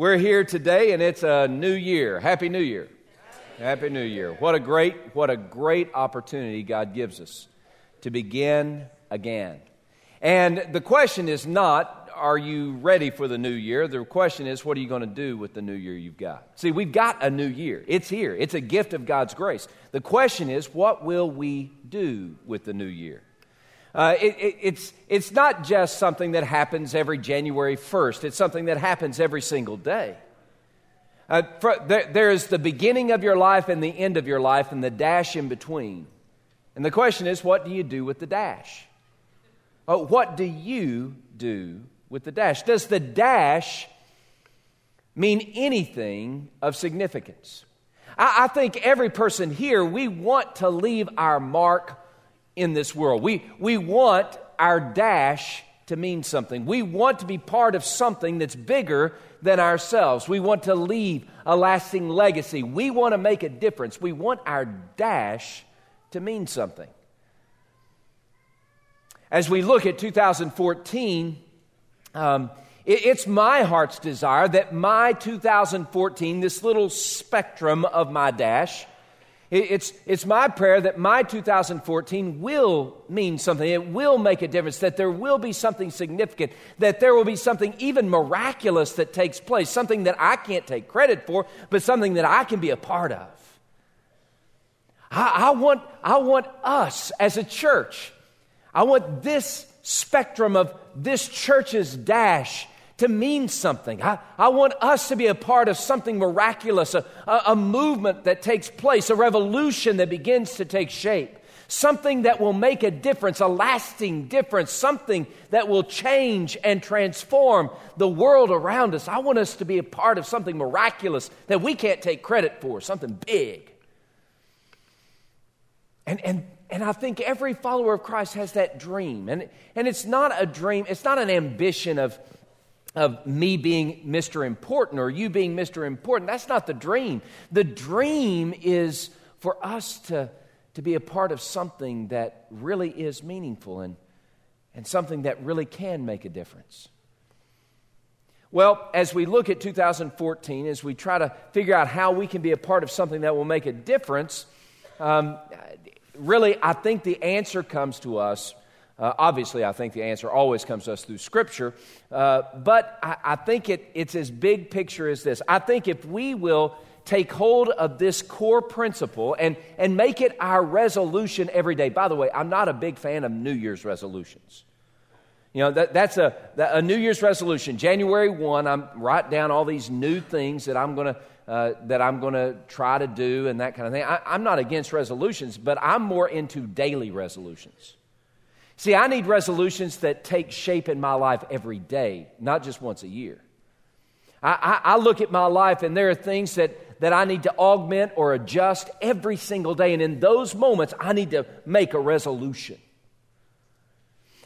We're here today and it's a new year. Happy New Year. Happy New Year. What a great what a great opportunity God gives us to begin again. And the question is not are you ready for the new year? The question is what are you going to do with the new year you've got? See, we've got a new year. It's here. It's a gift of God's grace. The question is what will we do with the new year? Uh, it, it, it's, it's not just something that happens every January 1st, it's something that happens every single day. Uh, for, there, there is the beginning of your life and the end of your life and the dash in between. And the question is, what do you do with the dash? Uh, what do you do with the dash? Does the dash mean anything of significance? I, I think every person here, we want to leave our mark in this world. We, we want our dash to mean something. We want to be part of something that's bigger than ourselves. We want to leave a lasting legacy. We want to make a difference. We want our dash to mean something. As we look at 2014, um, it, it's my heart's desire that my 2014, this little spectrum of my dash, it's, it's my prayer that my 2014 will mean something. It will make a difference, that there will be something significant, that there will be something even miraculous that takes place, something that I can't take credit for, but something that I can be a part of. I, I want, I want us as a church, I want this spectrum of this church's dash to mean something. I, I want us to be a part of something miraculous, a, a, a movement that takes place, a revolution that begins to take shape, something that will make a difference, a lasting difference, something that will change and transform the world around us. I want us to be a part of something miraculous that we can't take credit for, something big. And, and, and I think every follower of Christ has that dream. And, and it's not a dream, it's not an ambition of, of me being Mr. Important or you being Mr. Important. That's not the dream. The dream is for us to, to be a part of something that really is meaningful and, and something that really can make a difference. Well, as we look at 2014, as we try to figure out how we can be a part of something that will make a difference, um, really, I think the answer comes to us uh, obviously, I think the answer always comes to us through Scripture, uh, but I, I think it, it's as big picture as this. I think if we will take hold of this core principle and, and make it our resolution every day. By the way, I'm not a big fan of New Year's resolutions. You know, that, that's a, a New Year's resolution. January 1, I'm write down all these new things that I'm going to uh, that I'm going to try to do and that kind of thing. I, I'm not against resolutions, but I'm more into daily resolutions. See, I need resolutions that take shape in my life every day, not just once a year. I, I, I, look at my life and there are things that, that I need to augment or adjust every single day. And in those moments, I need to make a resolution.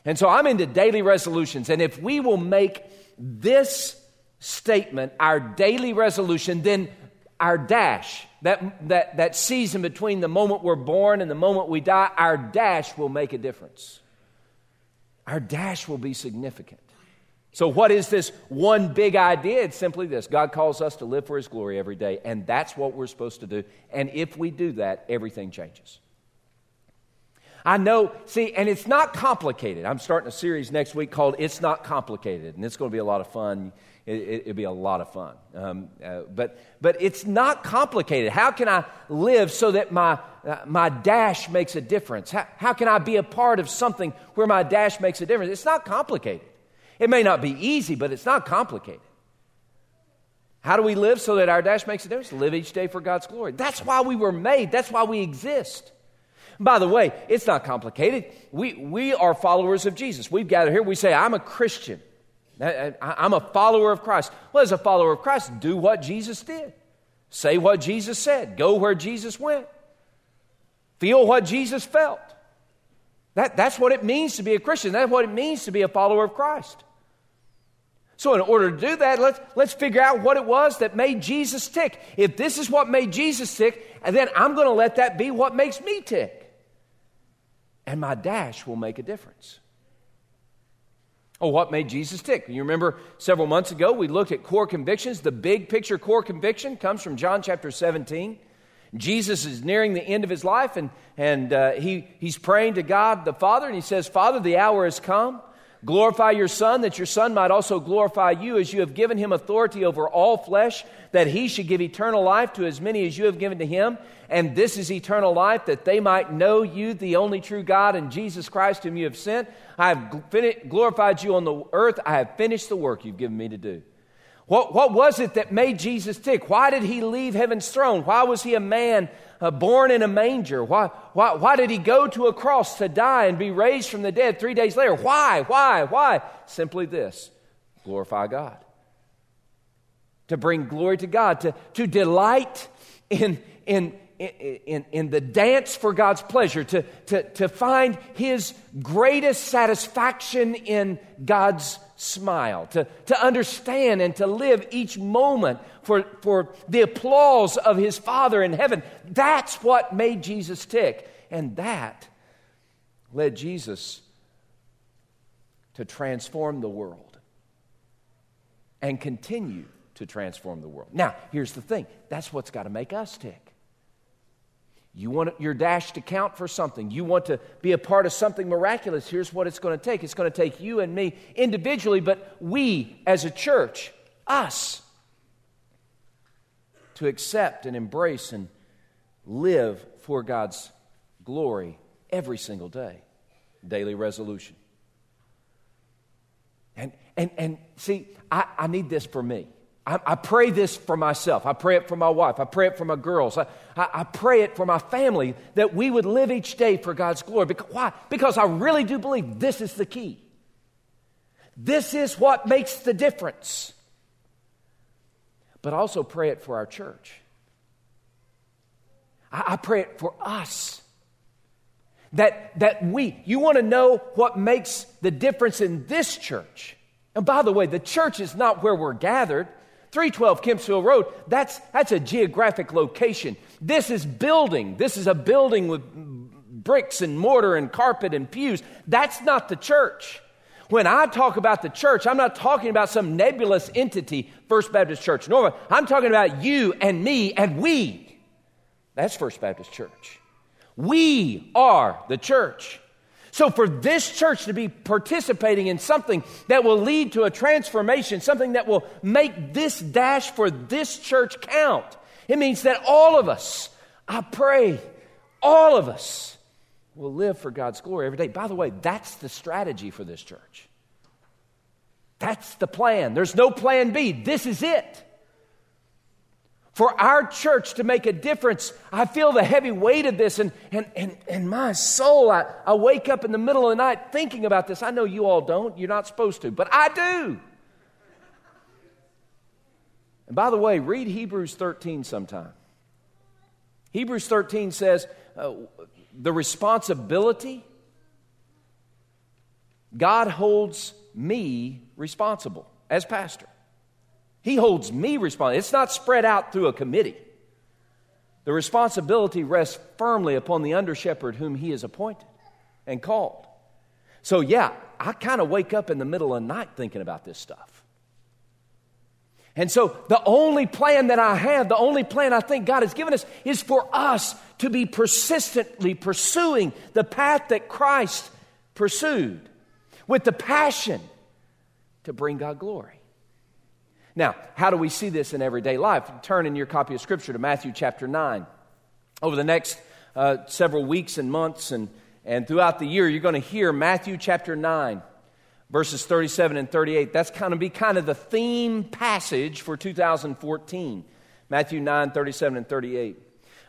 And so I'm into daily resolutions. And if we will make this statement our daily resolution, then our dash, that, that, that season between the moment we're born and the moment we die, our dash will make a difference our dash will be significant. So, what is this one big idea? It's simply this God calls us to live for His glory every day, and that's what we're supposed to do. And if we do that, everything changes. I know, see, and it's not complicated. I'm starting a series next week called It's Not Complicated, and it's going to be a lot of fun. It, will it, be a lot of fun. Um, uh, but, but it's not complicated. How can I live so that my, uh, my dash makes a difference? How, how can I be a part of something where my dash makes a difference? It's not complicated. It may not be easy, but it's not complicated. How do we live so that our dash makes a difference? Live each day for God's glory. That's why we were made, that's why we exist. By the way, it's not complicated. We, we are followers of Jesus. We've gathered here, we say, I'm a Christian. I'm a follower of Christ. Well, as a follower of Christ, do what Jesus did. Say what Jesus said. Go where Jesus went. Feel what Jesus felt. That, that's what it means to be a Christian. That's what it means to be a follower of Christ. So, in order to do that, let's, let's figure out what it was that made Jesus tick. If this is what made Jesus tick, then I'm going to let that be what makes me tick. And my dash will make a difference. Oh, what made Jesus tick? You remember several months ago we looked at core convictions. The big picture core conviction comes from John chapter 17. Jesus is nearing the end of his life and, and uh, he, he's praying to God the Father and he says, Father, the hour has come. Glorify your Son, that your Son might also glorify you, as you have given him authority over all flesh, that he should give eternal life to as many as you have given to him. And this is eternal life, that they might know you, the only true God, and Jesus Christ, whom you have sent. I have glorified you on the earth. I have finished the work you've given me to do. What, what was it that made Jesus tick? Why did he leave heaven's throne? Why was he a man uh, born in a manger? Why, why, why did he go to a cross to die and be raised from the dead three days later? Why? Why? Why? Simply this glorify God. To bring glory to God, to, to delight in, in, in, in, the dance for God's pleasure, to, to, to find his greatest satisfaction in God's smile, to, to understand and to live each moment for, for the applause of his Father in heaven. That's what made Jesus tick. And that led Jesus to transform the world and continue to transform the world. Now, here's the thing that's what's got to make us tick. You want your dash to count for something. You want to be a part of something miraculous. Here's what it's going to take it's going to take you and me individually, but we as a church, us, to accept and embrace and live for God's glory every single day. Daily resolution. And, and, and see, I, I need this for me. I, I, pray this for myself. I pray it for my wife. I pray it for my girls. I, I, I, pray it for my family that we would live each day for God's glory. Because, why? Because I really do believe this is the key. This is what makes the difference. But also pray it for our church. I, I pray it for us. That, that we, you want to know what makes the difference in this church. And by the way, the church is not where we're gathered. 312 Kempsville Road, that's, that's a geographic location. This is building. This is a building with bricks and mortar and carpet and pews. That's not the church. When I talk about the church, I'm not talking about some nebulous entity, First Baptist Church Norfolk. I'm talking about you and me and we. That's First Baptist Church. We are the church. So, for this church to be participating in something that will lead to a transformation, something that will make this dash for this church count, it means that all of us, I pray, all of us will live for God's glory every day. By the way, that's the strategy for this church. That's the plan. There's no plan B. This is it for our church to make a difference. I feel the heavy weight of this, and, and, and, and my soul, I, I wake up in the middle of the night thinking about this. I know you all don't, you're not supposed to, but I do. And by the way, read Hebrews 13 sometime. Hebrews 13 says uh, the responsibility, God holds me responsible as pastor. He holds me responsible. It's not spread out through a committee. The responsibility rests firmly upon the under shepherd whom he has appointed and called. So, yeah, I kind of wake up in the middle of the night thinking about this stuff. And so, the only plan that I have, the only plan I think God has given us, is for us to be persistently pursuing the path that Christ pursued with the passion to bring God glory. Now, how do we see this in everyday life? Turn in your copy of Scripture to Matthew chapter 9. Over the next uh, several weeks and months and, and throughout the year, you're going to hear Matthew chapter 9, verses 37 and 38. That's going to be kind of the theme passage for 2014. Matthew 9, 37 and 38.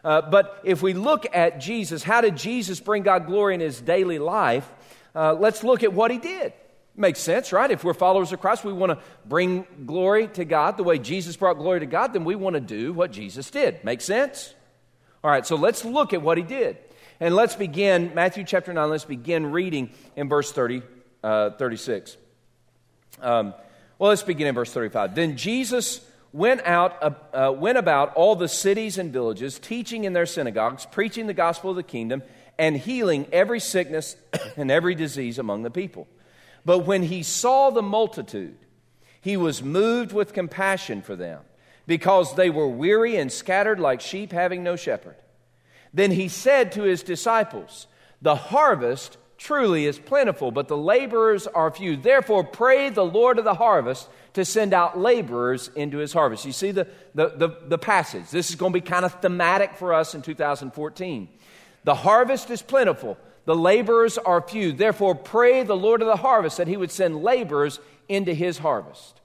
Uh, but if we look at Jesus, how did Jesus bring God glory in his daily life? Uh, let's look at what he did. Makes sense, right? If we're followers of Christ, we want to bring glory to God the way Jesus brought glory to God, then we want to do what Jesus did. Make sense? All right, so let's look at what he did. And let's begin, Matthew chapter 9, let's begin reading in verse 30, uh, 36. Um, well, let's begin in verse 35. Then Jesus went out, uh, uh, went about all the cities and villages, teaching in their synagogues, preaching the gospel of the kingdom, and healing every sickness and every disease among the people. But when he saw the multitude, he was moved with compassion for them, because they were weary and scattered like sheep having no shepherd. Then he said to his disciples, The harvest truly is plentiful, but the laborers are few. Therefore, pray the Lord of the harvest to send out laborers into his harvest. You see the, the, the, the passage. This is going to be kind of thematic for us in 2014. The harvest is plentiful, the laborers are few. Therefore, pray the Lord of the harvest that he would send laborers into his harvest.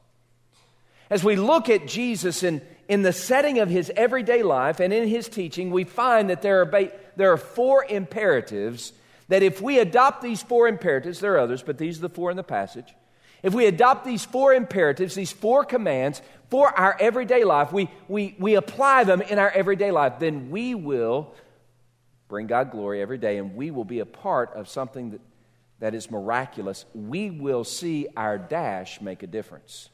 As we look at Jesus in, in the setting of his everyday life and in his teaching, we find that there are, ba- there are four imperatives that if we adopt these four imperatives, there are others, but these are the four in the passage. If we adopt these four imperatives, these four commands for our everyday life, we, we, we apply them in our everyday life, then we will bring God glory every day and we will be a part of something that, that is miraculous. We will see our dash make a difference.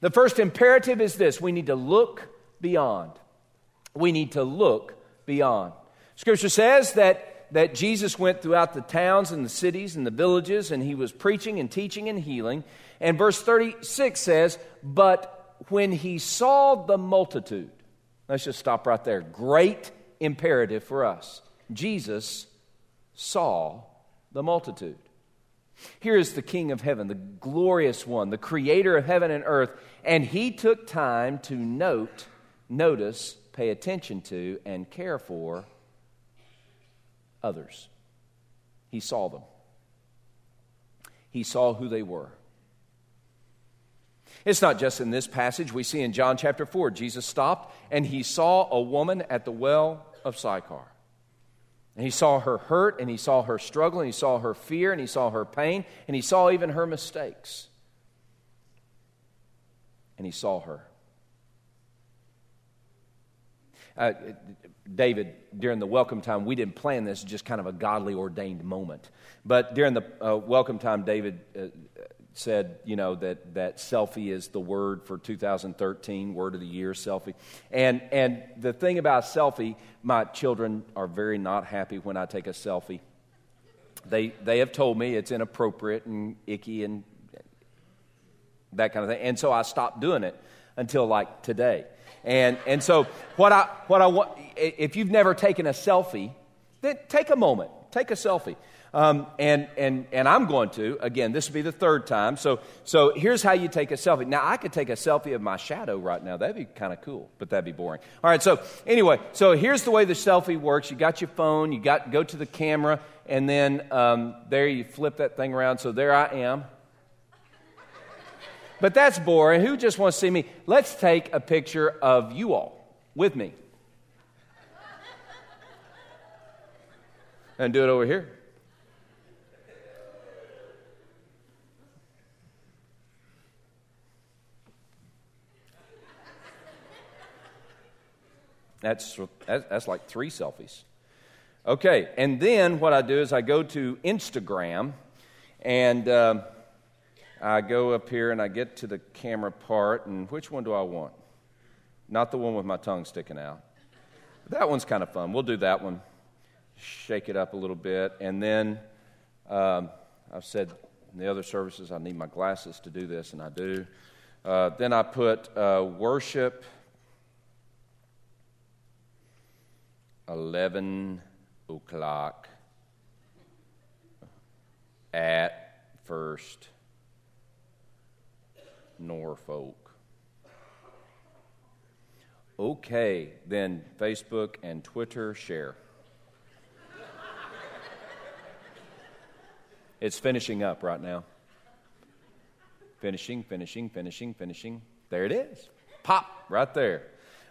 The first imperative is this we need to look beyond. We need to look beyond. Scripture says that that Jesus went throughout the towns and the cities and the villages, and he was preaching and teaching and healing. And verse 36 says, But when he saw the multitude, let's just stop right there. Great imperative for us. Jesus saw the multitude. Here is the King of heaven, the glorious one, the creator of heaven and earth, and he took time to note, notice, pay attention to, and care for others. He saw them, he saw who they were. It's not just in this passage. We see in John chapter 4, Jesus stopped and he saw a woman at the well of Sychar. And he saw her hurt, and he saw her struggle, and he saw her fear, and he saw her pain, and he saw even her mistakes. And he saw her. Uh, David, during the welcome time, we didn't plan this, just kind of a godly ordained moment. But during the uh, welcome time, David uh, said, you know, that, that selfie is the word for 2013, word of the year, selfie. And, and the thing about selfie, my children are very not happy when I take a selfie. They, they have told me it's inappropriate and icky and that kind of thing. And so I stopped doing it until like today. And, and so, what I, what I want, if you've never taken a selfie, then take a moment, take a selfie. Um, and, and, and I'm going to, again, this will be the third time. So, so here's how you take a selfie. Now, I could take a selfie of my shadow right now. That'd be kind of cool, but that'd be boring. All right, so anyway, so here's the way the selfie works. You got your phone, you got go to the camera, and then um, there you flip that thing around. So there I am. But that's boring. Who just wants to see me? Let's take a picture of you all with me. And do it over here. That's, that's like three selfies. Okay, and then what I do is I go to Instagram and. Uh, I go up here and I get to the camera part, and which one do I want? Not the one with my tongue sticking out. That one's kind of fun. We'll do that one. Shake it up a little bit. And then um, I've said in the other services I need my glasses to do this, and I do. Uh, then I put uh, worship 11 o'clock at first Norfolk. Okay, then Facebook and Twitter share. it's finishing up right now. Finishing, finishing, finishing, finishing. There it is. Pop, right there.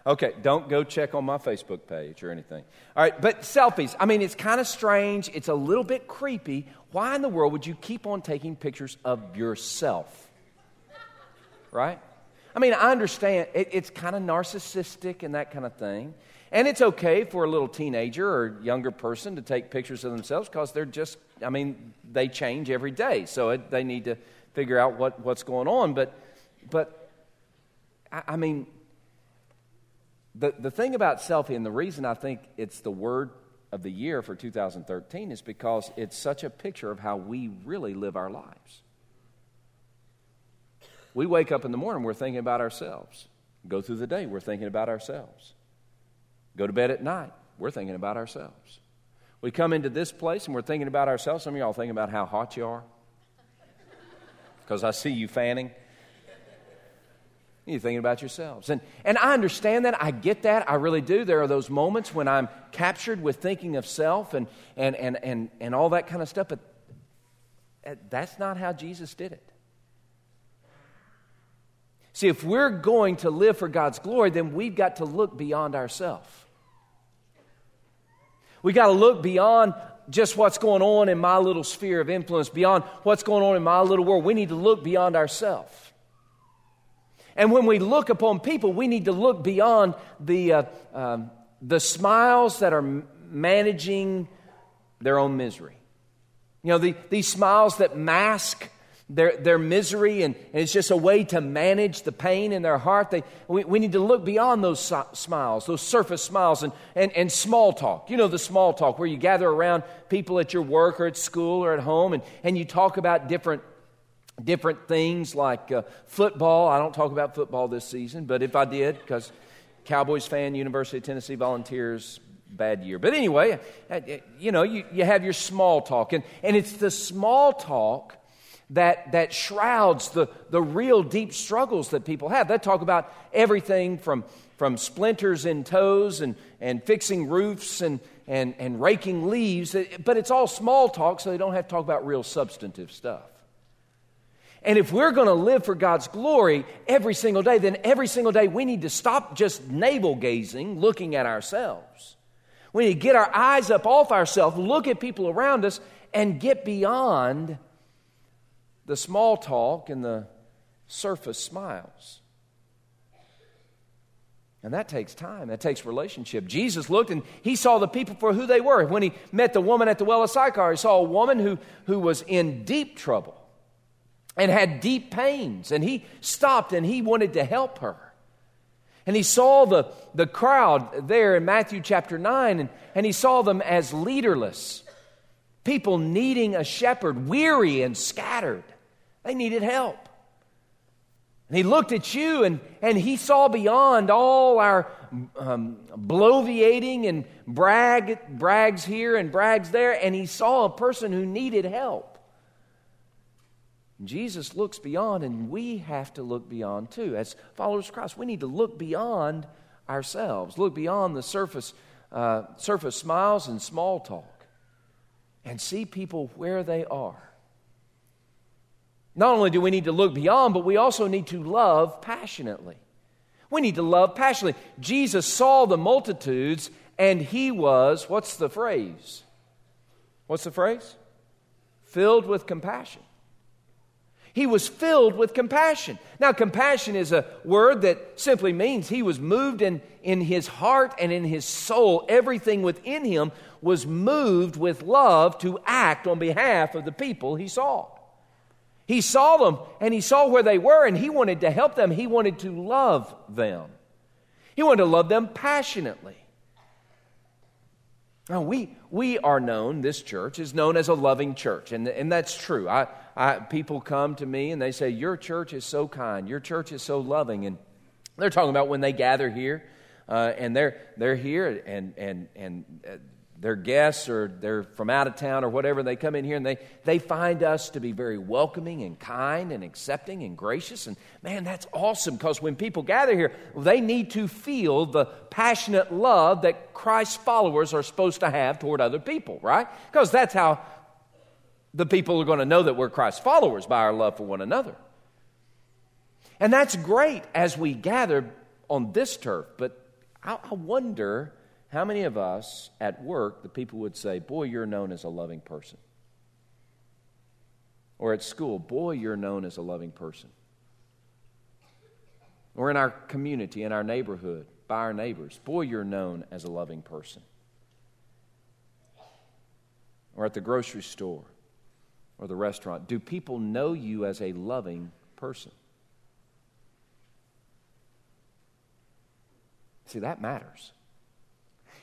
Okay, don't go check on my Facebook page or anything. All right, but selfies. I mean, it's kind of strange. It's a little bit creepy. Why in the world would you keep on taking pictures of yourself? right? I mean, I understand it, it's kind of narcissistic and that kind of thing. And it's okay for a little teenager or younger person to take pictures of themselves because they're just, I mean, they change every day. So it, they need to figure out what, what's going on. But, but I, I mean, the, the thing about selfie, and the reason I think it's the word of the year for 2013 is because it's such a picture of how we really live our lives. We wake up in the morning, we're thinking about ourselves. Go through the day, we're thinking about ourselves. Go to bed at night, we're thinking about ourselves. We come into this place and we're thinking about ourselves. Some of y'all thinking about how hot you are because I see you fanning. You're thinking about yourselves. And, and I understand that. I get that. I really do. There are those moments when I'm captured with thinking of self and, and, and, and, and all that kind of stuff. But eh, that's not how Jesus did it. See, if we're going to live for God's glory, then we've got to look beyond ourselves. We've got to look beyond just what's going on in my little sphere of influence, beyond what's going on in my little world. We need to look beyond ourselves. And when we look upon people, we need to look beyond the, uh, um, the smiles that are managing their own misery. You know, the, these smiles that mask their, their misery, and, and, it's just a way to manage the pain in their heart. They, we, we need to look beyond those so, smiles, those surface smiles, and, and, and small talk. You know, the small talk where you gather around people at your work or at school or at home, and, and you talk about different different things like uh, football. I don't talk about football this season, but if I did, because Cowboys fan, University of Tennessee Volunteers, bad year. But anyway, uh, uh, you know, you, you have your small talk, and, and it's the small talk that, that shrouds the, the real deep struggles that people have. They talk about everything from, from splinters in toes and, and fixing roofs and, and, and raking leaves, but it's all small talk, so they don't have to talk about real substantive stuff. And if we're going to live for God's glory every single day, then every single day we need to stop just navel gazing, looking at ourselves. We need to get our eyes up off ourselves, look at people around us, and get beyond the small talk and the surface smiles. And that takes time. That takes relationship. Jesus looked and he saw the people for who they were. When he met the woman at the well of Sychar, he saw a woman who, who was in deep trouble and had deep pains. And he stopped and he wanted to help her. And he saw the, the crowd there in Matthew chapter 9, and, and he saw them as leaderless, people needing a shepherd, weary and scattered. They needed help. And he looked at you and, and he saw beyond all our um, bloviating and brag, brags here and brags there, and he saw a person who needed help. Jesus looks beyond, and we have to look beyond too. As followers of Christ, we need to look beyond ourselves, look beyond the surface, uh, surface smiles and small talk, and see people where they are. Not only do we need to look beyond, but we also need to love passionately. We need to love passionately. Jesus saw the multitudes, and he was, what's the phrase? What's the phrase? Filled with compassion. He was filled with compassion. Now, compassion is a word that simply means he was moved in, in his heart and in his soul. Everything within him was moved with love to act on behalf of the people he saw. He saw them and he saw where they were and he wanted to help them. He wanted to love them. He wanted to love them passionately. Now, we, we are known, this church is known as a loving church, and, and that's true. I, I, people come to me and they say, Your church is so kind, your church is so loving. And they're talking about when they gather here, uh, and they're, they're here, and, and, and uh, they're guests or they're from out of town or whatever, they come in here and they, they find us to be very welcoming and kind and accepting and gracious. And man, that's awesome because when people gather here, they need to feel the passionate love that Christ's followers are supposed to have toward other people, right? Because that's how the people are going to know that we're Christ's followers by our love for one another. And that's great as we gather on this turf, but I, I wonder how many of us at work, the people would say, Boy, you're known as a loving person? Or at school, Boy, you're known as a loving person. Or in our community, in our neighborhood, by our neighbors, Boy, you're known as a loving person. Or at the grocery store or the restaurant, do people know you as a loving person? See, that matters.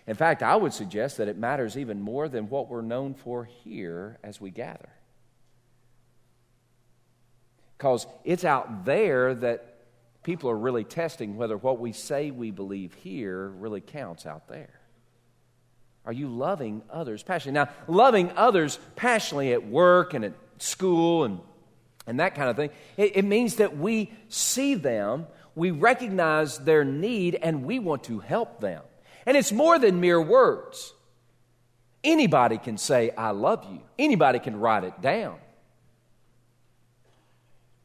In fact, I would suggest that it matters even more than what we're known for here as we gather. Because it's out there that people are really testing whether what we say we believe here really counts out there. Are you loving others passionately? Now, loving others passionately at work and at school and, and that kind of thing, it, it means that we see them, we recognize their need, and we want to help them. And it's more than mere words. Anybody can say, I love you, anybody can write it down.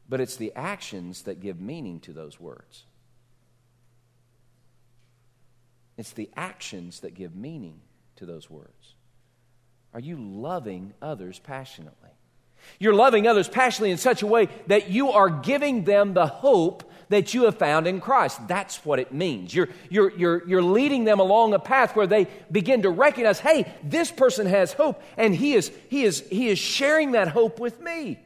But it's the actions that give meaning to those words. It's the actions that give meaning to those words. Are you loving others passionately? You're loving others passionately in such a way that you are giving them the hope that you have found in Christ. That's what it means. You're, you're, you're, you're leading them along a path where they begin to recognize hey, this person has hope, and he is, he is, he is sharing that hope with me.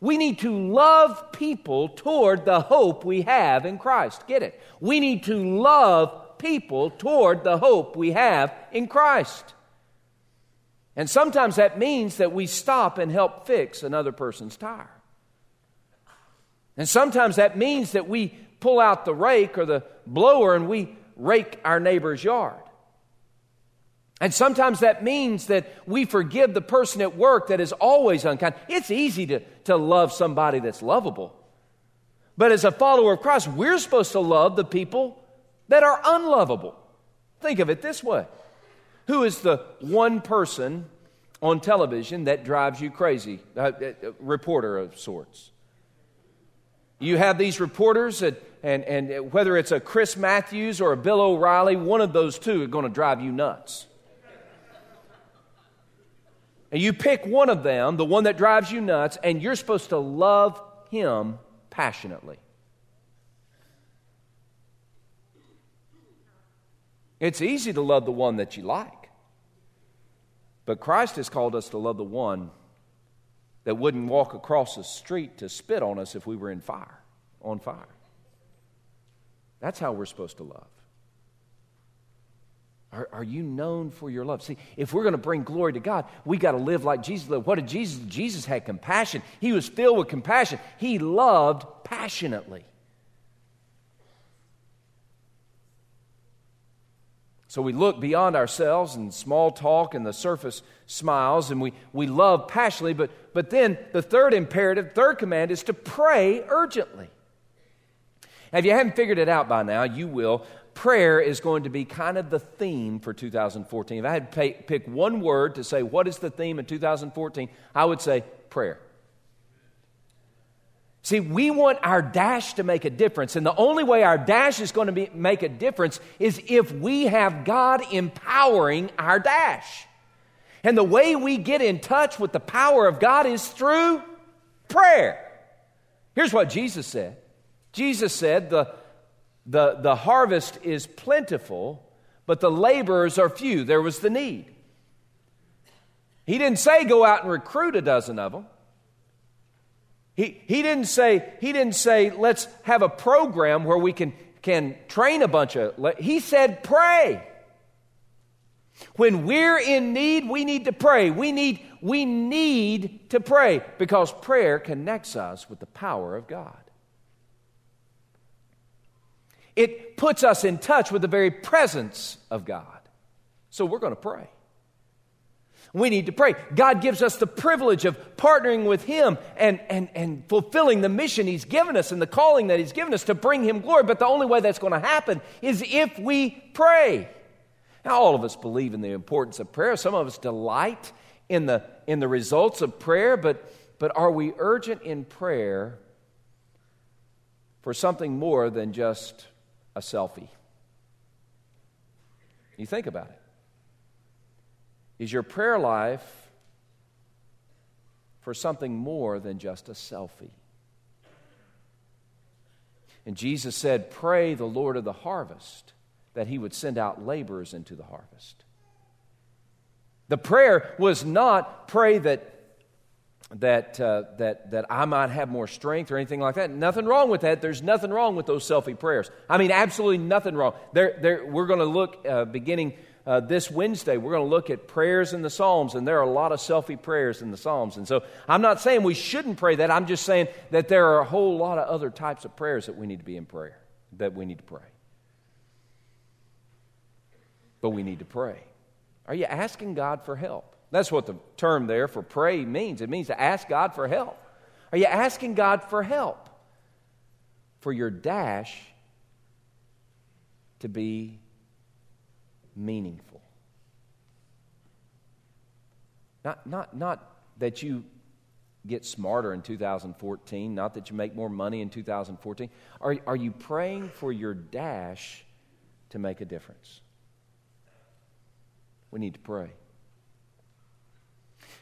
We need to love people toward the hope we have in Christ. Get it? We need to love people toward the hope we have in Christ. And sometimes that means that we stop and help fix another person's tire. And sometimes that means that we pull out the rake or the blower and we rake our neighbor's yard. And sometimes that means that we forgive the person at work that is always unkind. It's easy to, to love somebody that's lovable. But as a follower of Christ, we're supposed to love the people that are unlovable. Think of it this way who is the one person on television that drives you crazy? A, a, a reporter of sorts. You have these reporters, and, and, and whether it's a Chris Matthews or a Bill O'Reilly, one of those two are going to drive you nuts. And you pick one of them, the one that drives you nuts, and you're supposed to love him passionately. It's easy to love the one that you like. But Christ has called us to love the one that wouldn't walk across the street to spit on us if we were in fire, on fire. That's how we're supposed to love. Are, are you known for your love? See, if we're going to bring glory to God, we got to live like Jesus lived. What did Jesus? Jesus had compassion. He was filled with compassion. He loved passionately. So we look beyond ourselves and small talk and the surface smiles, and we, we love passionately. But, but then the third imperative, third command is to pray urgently. Now, If you haven't figured it out by now, you will. Prayer is going to be kind of the theme for 2014. If I had to pay, pick one word to say what is the theme in 2014, I would say prayer. See, we want our dash to make a difference, and the only way our dash is going to be, make a difference is if we have God empowering our dash. And the way we get in touch with the power of God is through prayer. Here's what Jesus said Jesus said, The, the, the harvest is plentiful, but the laborers are few. There was the need. He didn't say go out and recruit a dozen of them. He, he, didn't say, he didn't say, let's have a program where we can, can train a bunch of. He said, pray. When we're in need, we need to pray. We need, we need to pray because prayer connects us with the power of God. It puts us in touch with the very presence of God. So we're going to pray. We need to pray. God gives us the privilege of partnering with Him and, and, and fulfilling the mission He's given us and the calling that He's given us to bring Him glory. But the only way that's going to happen is if we pray. Now, all of us believe in the importance of prayer. Some of us delight in the, in the results of prayer, but, but are we urgent in prayer for something more than just a selfie? You think about it. Is your prayer life for something more than just a selfie? And Jesus said, Pray the Lord of the harvest that he would send out laborers into the harvest. The prayer was not pray that that, uh, that, that I might have more strength or anything like that. Nothing wrong with that. There's nothing wrong with those selfie prayers. I mean, absolutely nothing wrong. There, there, we're going to look uh, beginning uh, this Wednesday, we're going to look at prayers in the Psalms, and there are a lot of selfie prayers in the Psalms. And so I'm not saying we shouldn't pray that. I'm just saying that there are a whole lot of other types of prayers that we need to be in prayer, that we need to pray. But we need to pray. Are you asking God for help? That's what the term there for pray means. It means to ask God for help. Are you asking God for help for your dash to be meaningful? Not, not, not that you get smarter in 2014, not that you make more money in 2014. Are, are you praying for your dash to make a difference? We need to pray.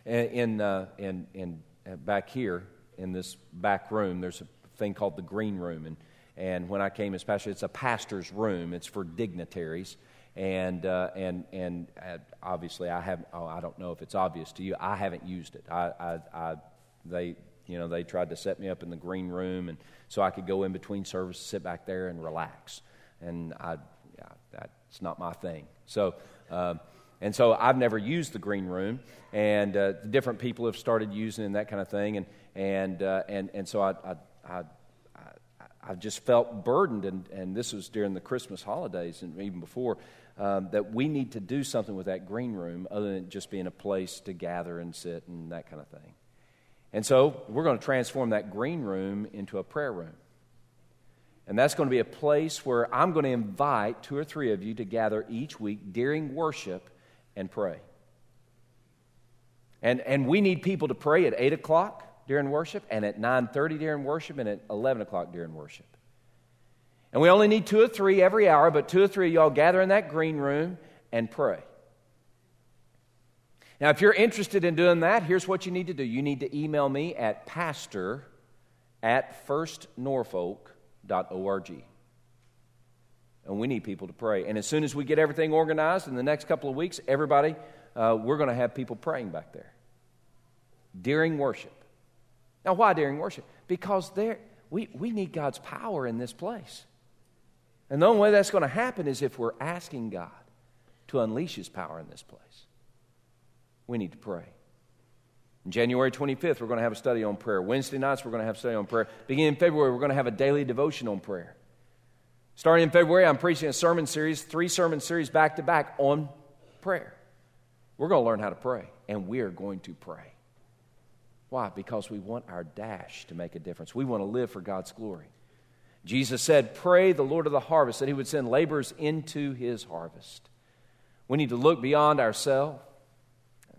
In, uh, in, in, uh, back here in this back room, there's a thing called the green room. And, and when I came as pastor, it's a pastor's room, it's for dignitaries. And, uh, and, and uh, obviously, I, have, oh, I don't know if it's obvious to you, I haven't used it. I, I, I, they, you know, they tried to set me up in the green room and so I could go in between services, sit back there and relax. And I, yeah, that's not my thing. So, uh, and so I've never used the green room, and uh, different people have started using it and that kind of thing. And, and, uh, and, and so I, I, I, I, just felt burdened, and, and this was during the Christmas holidays and even before, um, that we need to do something with that green room other than just being a place to gather and sit and that kind of thing. And so we're going to transform that green room into a prayer room. And that's going to be a place where I'm going to invite two or three of you to gather each week during worship and pray. And, and we need people to pray at 8 o'clock during worship, and at 9.30 during worship, and at 11 o'clock during worship. And we only need two or three every hour, but two or three of y'all gather in that green room and pray. Now, if you're interested in doing that, here's what you need to do. You need to email me at pastor at firstnorfolk.org. And we need people to pray. And as soon as we get everything organized in the next couple of weeks, everybody, uh, we're going to have people praying back there during worship. Now, why during worship? Because there, we, we need God's power in this place. And the only way that's going to happen is if we're asking God to unleash His power in this place. We need to pray. On January 25th, we're going to have a study on prayer. Wednesday nights, we're going to have a study on prayer. Beginning in February, we're going to have a daily devotion on prayer. Starting in February, I'm preaching a sermon series, three sermon series back to back on prayer. We're going to learn how to pray, and we are going to pray. Why? Because we want our dash to make a difference. We want to live for God's glory. Jesus said, Pray the Lord of the harvest that he would send laborers into his harvest. We need to look beyond ourselves,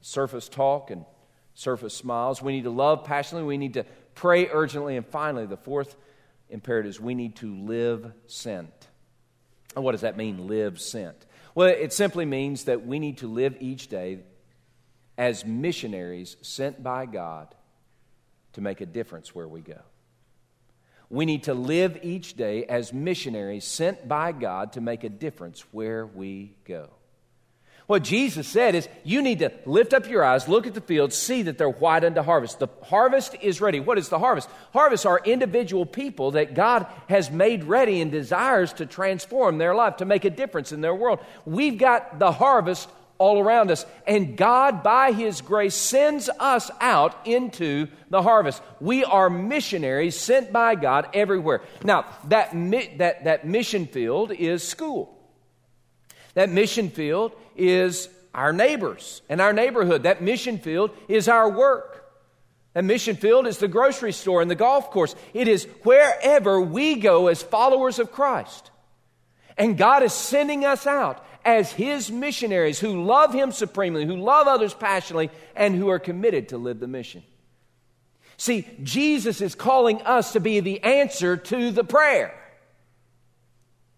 surface talk and surface smiles. We need to love passionately. We need to pray urgently. And finally, the fourth imperatives. We need to live sent. And what does that mean, live sent? Well, it simply means that we need to live each day as missionaries sent by God to make a difference where we go. We need to live each day as missionaries sent by God to make a difference where we go. What Jesus said is, you need to lift up your eyes, look at the fields, see that they're white unto harvest. The harvest is ready. What is the harvest? Harvests are individual people that God has made ready and desires to transform their life, to make a difference in their world. We've got the harvest all around us. And God, by His grace, sends us out into the harvest. We are missionaries sent by God everywhere. Now, that, that, that mission field is school. That mission field is our neighbors and our neighborhood. That mission field is our work. That mission field is the grocery store and the golf course. It is wherever we go as followers of Christ. And God is sending us out as His missionaries who love Him supremely, who love others passionately, and who are committed to live the mission. See, Jesus is calling us to be the answer to the prayer.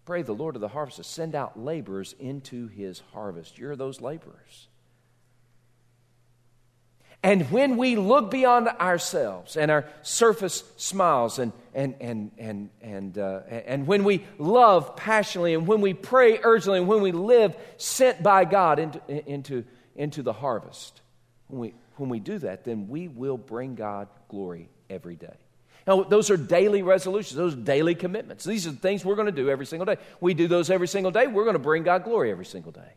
Pray the Lord of the harvest to send out laborers into his harvest. You're those laborers. And when we look beyond ourselves and our surface smiles, and, and, and, and, and, uh, and when we love passionately, and when we pray urgently, and when we live sent by God into, into, into the harvest, when we, when we do that, then we will bring God glory every day. Now, those are daily resolutions, those are daily commitments. These are the things we're going to do every single day. We do those every single day. We're going to bring God glory every single day.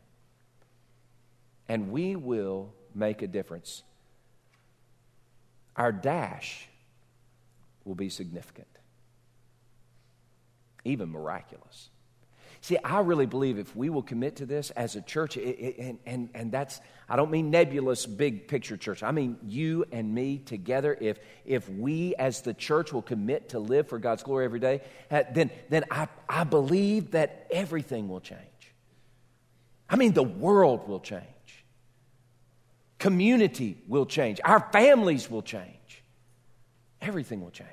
and we will make a difference. Our dash will be significant, even miraculous. See, I really believe if we will commit to this as a church, it, it, and, and, and that's, I don't mean nebulous big picture church. I mean you and me together. If, if we as the church will commit to live for God's glory every day, uh, then, then I, I believe that everything will change. I mean, the world will change, community will change, our families will change, everything will change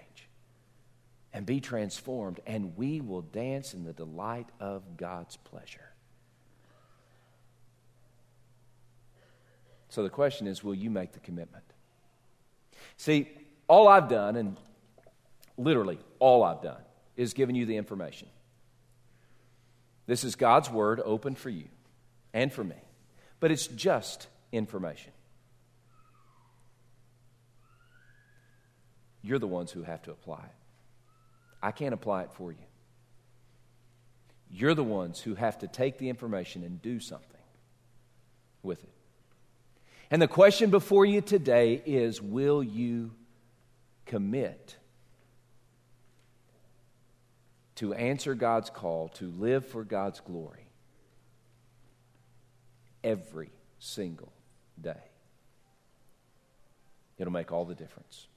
and be transformed, and we will dance in the delight of God's pleasure. So the question is will you make the commitment? See, all I've done, and literally all I've done, is given you the information. This is God's word open for you and for me, but it's just information. You're the ones who have to apply it. I can't apply it for you. You're the ones who have to take the information and do something with it. And the question before you today is will you commit to answer God's call to live for God's glory every single day? It'll make all the difference.